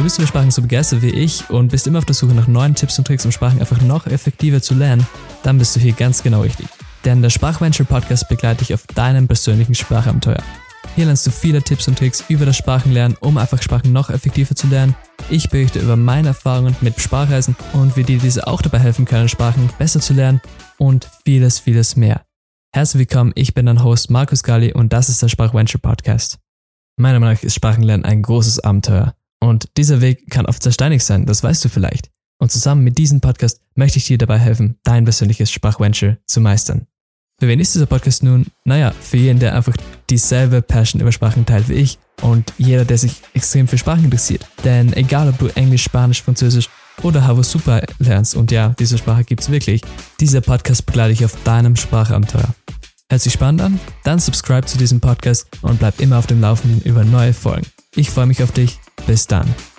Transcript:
Du bist über Sprachen so begeistert wie ich und bist immer auf der Suche nach neuen Tipps und Tricks, um Sprachen einfach noch effektiver zu lernen, dann bist du hier ganz genau richtig. Denn der Sprachventure Podcast begleitet dich auf deinem persönlichen Sprachabenteuer. Hier lernst du viele Tipps und Tricks über das Sprachenlernen, um einfach Sprachen noch effektiver zu lernen. Ich berichte über meine Erfahrungen mit Sprachreisen und wie dir diese auch dabei helfen können, Sprachen besser zu lernen und vieles, vieles mehr. Herzlich willkommen, ich bin dein Host Markus Galli und das ist der Sprachventure Podcast. Meiner Meinung nach ist Sprachenlernen ein großes Abenteuer. Und dieser Weg kann oft sehr steinig sein, das weißt du vielleicht. Und zusammen mit diesem Podcast möchte ich dir dabei helfen, dein persönliches Sprachventure zu meistern. Für wen ist dieser Podcast nun? Naja, für jeden, der einfach dieselbe Passion über Sprachen teilt wie ich und jeder, der sich extrem für Sprachen interessiert. Denn egal ob du Englisch, Spanisch, Französisch oder Havo Super lernst, und ja, diese Sprache gibt's wirklich, dieser Podcast begleite ich auf deinem Sprachabenteuer. Hört sich spannend an? Dann subscribe zu diesem Podcast und bleib immer auf dem Laufenden über neue Folgen. Ich freue mich auf dich bis dann.